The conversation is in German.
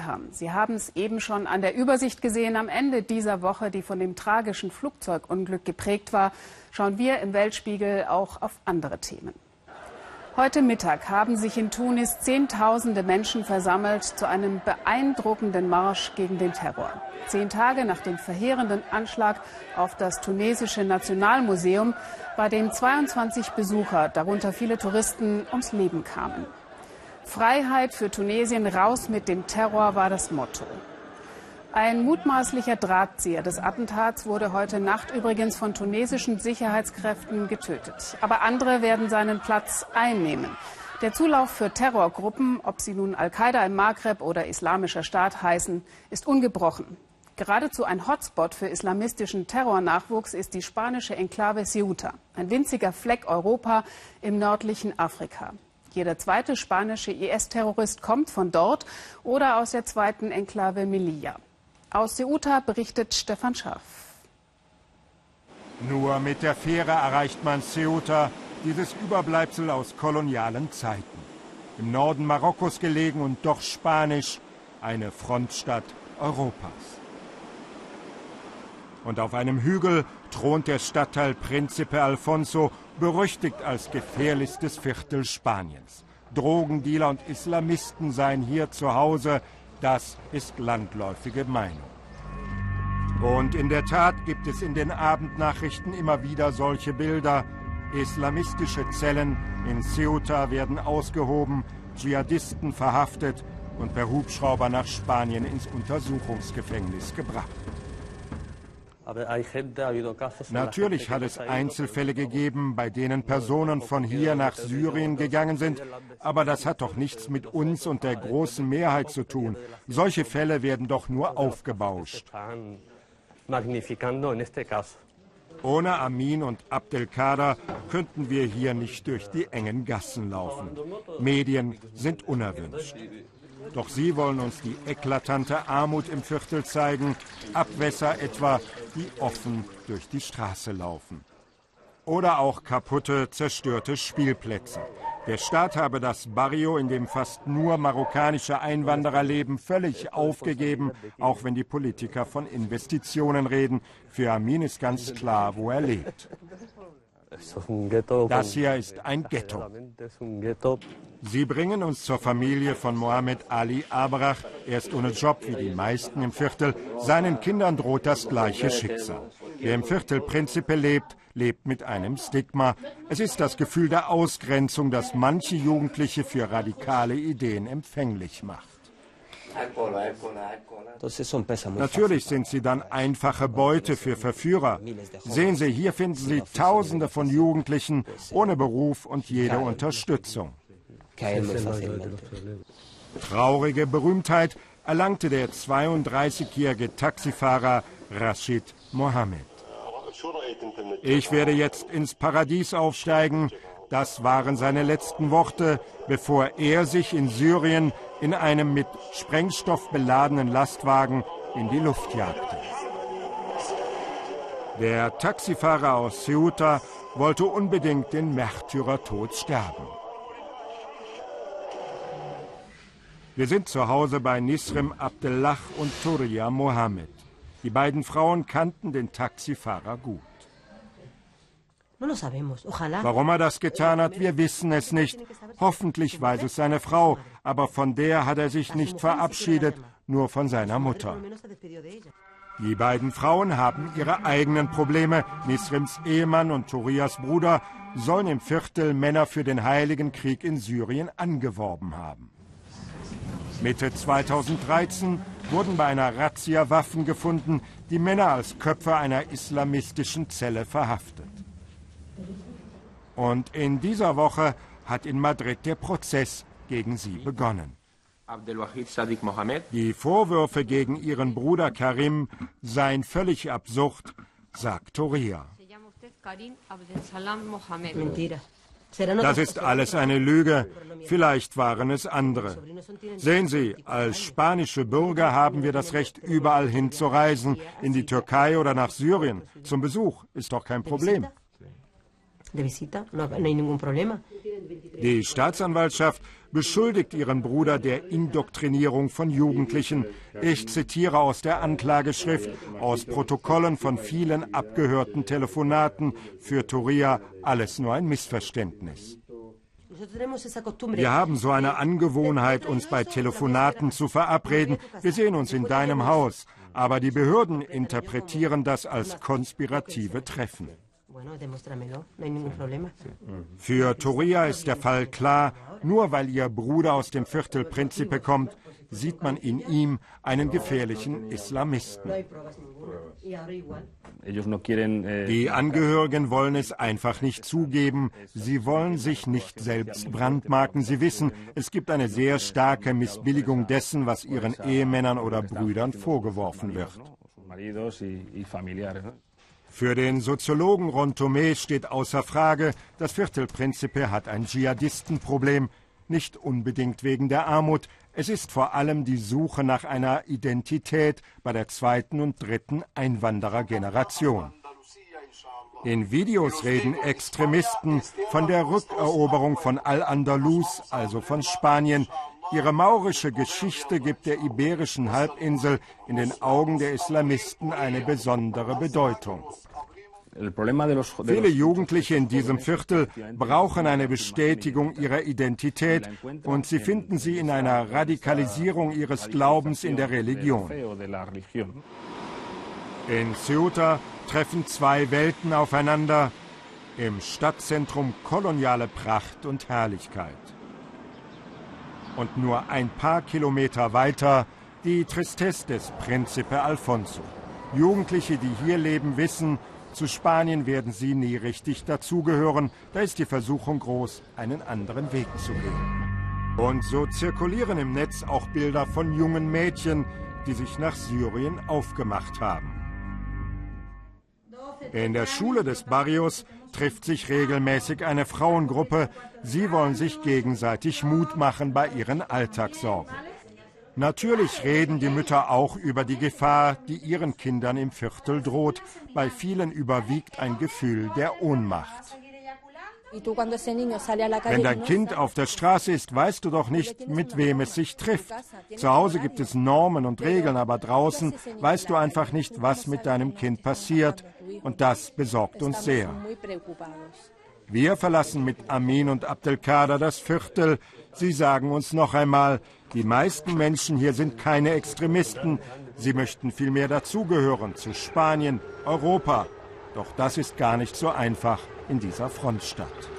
haben. Sie haben es eben schon an der Übersicht gesehen am Ende dieser Woche, die von dem tragischen Flugzeugunglück geprägt war, schauen wir im Weltspiegel auch auf andere Themen. Heute Mittag haben sich in Tunis Zehntausende Menschen versammelt zu einem beeindruckenden Marsch gegen den Terror. Zehn Tage nach dem verheerenden Anschlag auf das tunesische Nationalmuseum, bei dem 22 Besucher, darunter viele Touristen, ums Leben kamen. Freiheit für Tunesien, raus mit dem Terror war das Motto. Ein mutmaßlicher Drahtzieher des Attentats wurde heute Nacht übrigens von tunesischen Sicherheitskräften getötet. Aber andere werden seinen Platz einnehmen. Der Zulauf für Terrorgruppen, ob sie nun Al-Qaida im Maghreb oder Islamischer Staat heißen, ist ungebrochen. Geradezu ein Hotspot für islamistischen Terrornachwuchs ist die spanische Enklave Ceuta, ein winziger Fleck Europa im nördlichen Afrika. Jeder zweite spanische IS-Terrorist kommt von dort oder aus der zweiten Enklave Melilla. Aus Ceuta berichtet Stefan Scharf. Nur mit der Fähre erreicht man Ceuta, dieses Überbleibsel aus kolonialen Zeiten. Im Norden Marokkos gelegen und doch spanisch, eine Frontstadt Europas. Und auf einem Hügel thront der Stadtteil Principe Alfonso, berüchtigt als gefährlichstes Viertel Spaniens. Drogendealer und Islamisten seien hier zu Hause, das ist landläufige Meinung. Und in der Tat gibt es in den Abendnachrichten immer wieder solche Bilder. Islamistische Zellen in Ceuta werden ausgehoben, Dschihadisten verhaftet und per Hubschrauber nach Spanien ins Untersuchungsgefängnis gebracht. Natürlich hat es Einzelfälle gegeben, bei denen Personen von hier nach Syrien gegangen sind, aber das hat doch nichts mit uns und der großen Mehrheit zu tun. Solche Fälle werden doch nur aufgebauscht. Ohne Amin und Abdelkader könnten wir hier nicht durch die engen Gassen laufen. Medien sind unerwünscht. Doch sie wollen uns die eklatante Armut im Viertel zeigen, Abwässer etwa, die offen durch die Straße laufen. Oder auch kaputte, zerstörte Spielplätze. Der Staat habe das Barrio, in dem fast nur marokkanische Einwanderer leben, völlig aufgegeben, auch wenn die Politiker von Investitionen reden. Für Amin ist ganz klar, wo er lebt. Das hier ist ein Ghetto. Sie bringen uns zur Familie von Mohammed Ali Abrach. Er ist ohne Job wie die meisten im Viertel. Seinen Kindern droht das gleiche Schicksal. Wer im Viertel Prinzipe lebt, lebt mit einem Stigma. Es ist das Gefühl der Ausgrenzung, das manche Jugendliche für radikale Ideen empfänglich macht. Natürlich sind sie dann einfache Beute für Verführer. Sehen Sie, hier finden Sie Tausende von Jugendlichen ohne Beruf und jede Unterstützung. Traurige Berühmtheit erlangte der 32-jährige Taxifahrer Rashid Mohammed. Ich werde jetzt ins Paradies aufsteigen. Das waren seine letzten Worte, bevor er sich in Syrien in einem mit Sprengstoff beladenen Lastwagen in die Luft jagte. Der Taxifahrer aus Ceuta wollte unbedingt den Märtyrertod sterben. Wir sind zu Hause bei Nisrim Abdellah und Turia Mohammed. Die beiden Frauen kannten den Taxifahrer gut. Warum er das getan hat, wir wissen es nicht. Hoffentlich weiß es seine Frau, aber von der hat er sich nicht verabschiedet, nur von seiner Mutter. Die beiden Frauen haben ihre eigenen Probleme. Nisrims Ehemann und Torias Bruder sollen im Viertel Männer für den Heiligen Krieg in Syrien angeworben haben. Mitte 2013 wurden bei einer Razzia Waffen gefunden, die Männer als Köpfe einer islamistischen Zelle verhaftet. Und in dieser Woche hat in Madrid der Prozess gegen sie begonnen. Die Vorwürfe gegen ihren Bruder Karim seien völlig absurd, sagt Toria. Das ist alles eine Lüge. Vielleicht waren es andere. Sehen Sie, als spanische Bürger haben wir das Recht, überall hinzureisen, in die Türkei oder nach Syrien. Zum Besuch ist doch kein Problem. Die Staatsanwaltschaft beschuldigt ihren Bruder der Indoktrinierung von Jugendlichen. Ich zitiere aus der Anklageschrift, aus Protokollen von vielen abgehörten Telefonaten. Für Toria alles nur ein Missverständnis. Wir haben so eine Angewohnheit, uns bei Telefonaten zu verabreden. Wir sehen uns in deinem Haus. Aber die Behörden interpretieren das als konspirative Treffen. Für Toria ist der Fall klar, nur weil ihr Bruder aus dem Viertel Principe kommt, sieht man in ihm einen gefährlichen Islamisten. Die Angehörigen wollen es einfach nicht zugeben. Sie wollen sich nicht selbst brandmarken. Sie wissen, es gibt eine sehr starke Missbilligung dessen, was ihren Ehemännern oder Brüdern vorgeworfen wird. Für den Soziologen Ron steht außer Frage, das Viertel Principe hat ein Dschihadistenproblem, nicht unbedingt wegen der Armut, es ist vor allem die Suche nach einer Identität bei der zweiten und dritten Einwanderergeneration. In Videos reden Extremisten von der Rückeroberung von Al-Andalus, also von Spanien. Ihre maurische Geschichte gibt der iberischen Halbinsel in den Augen der Islamisten eine besondere Bedeutung. Viele Jugendliche in diesem Viertel brauchen eine Bestätigung ihrer Identität und sie finden sie in einer Radikalisierung ihres Glaubens in der Religion. In Ceuta treffen zwei Welten aufeinander, im Stadtzentrum koloniale Pracht und Herrlichkeit. Und nur ein paar Kilometer weiter die Tristesse des Principe Alfonso. Jugendliche, die hier leben, wissen, zu Spanien werden sie nie richtig dazugehören. Da ist die Versuchung groß, einen anderen Weg zu gehen. Und so zirkulieren im Netz auch Bilder von jungen Mädchen, die sich nach Syrien aufgemacht haben. In der Schule des Barrios trifft sich regelmäßig eine Frauengruppe. Sie wollen sich gegenseitig Mut machen bei ihren Alltagssorgen. Natürlich reden die Mütter auch über die Gefahr, die ihren Kindern im Viertel droht. Bei vielen überwiegt ein Gefühl der Ohnmacht. Wenn dein Kind auf der Straße ist, weißt du doch nicht, mit wem es sich trifft. Zu Hause gibt es Normen und Regeln, aber draußen weißt du einfach nicht, was mit deinem Kind passiert. Und das besorgt uns sehr. Wir verlassen mit Amin und Abdelkader das Viertel. Sie sagen uns noch einmal, die meisten Menschen hier sind keine Extremisten. Sie möchten vielmehr dazugehören zu Spanien, Europa. Doch das ist gar nicht so einfach in dieser Frontstadt.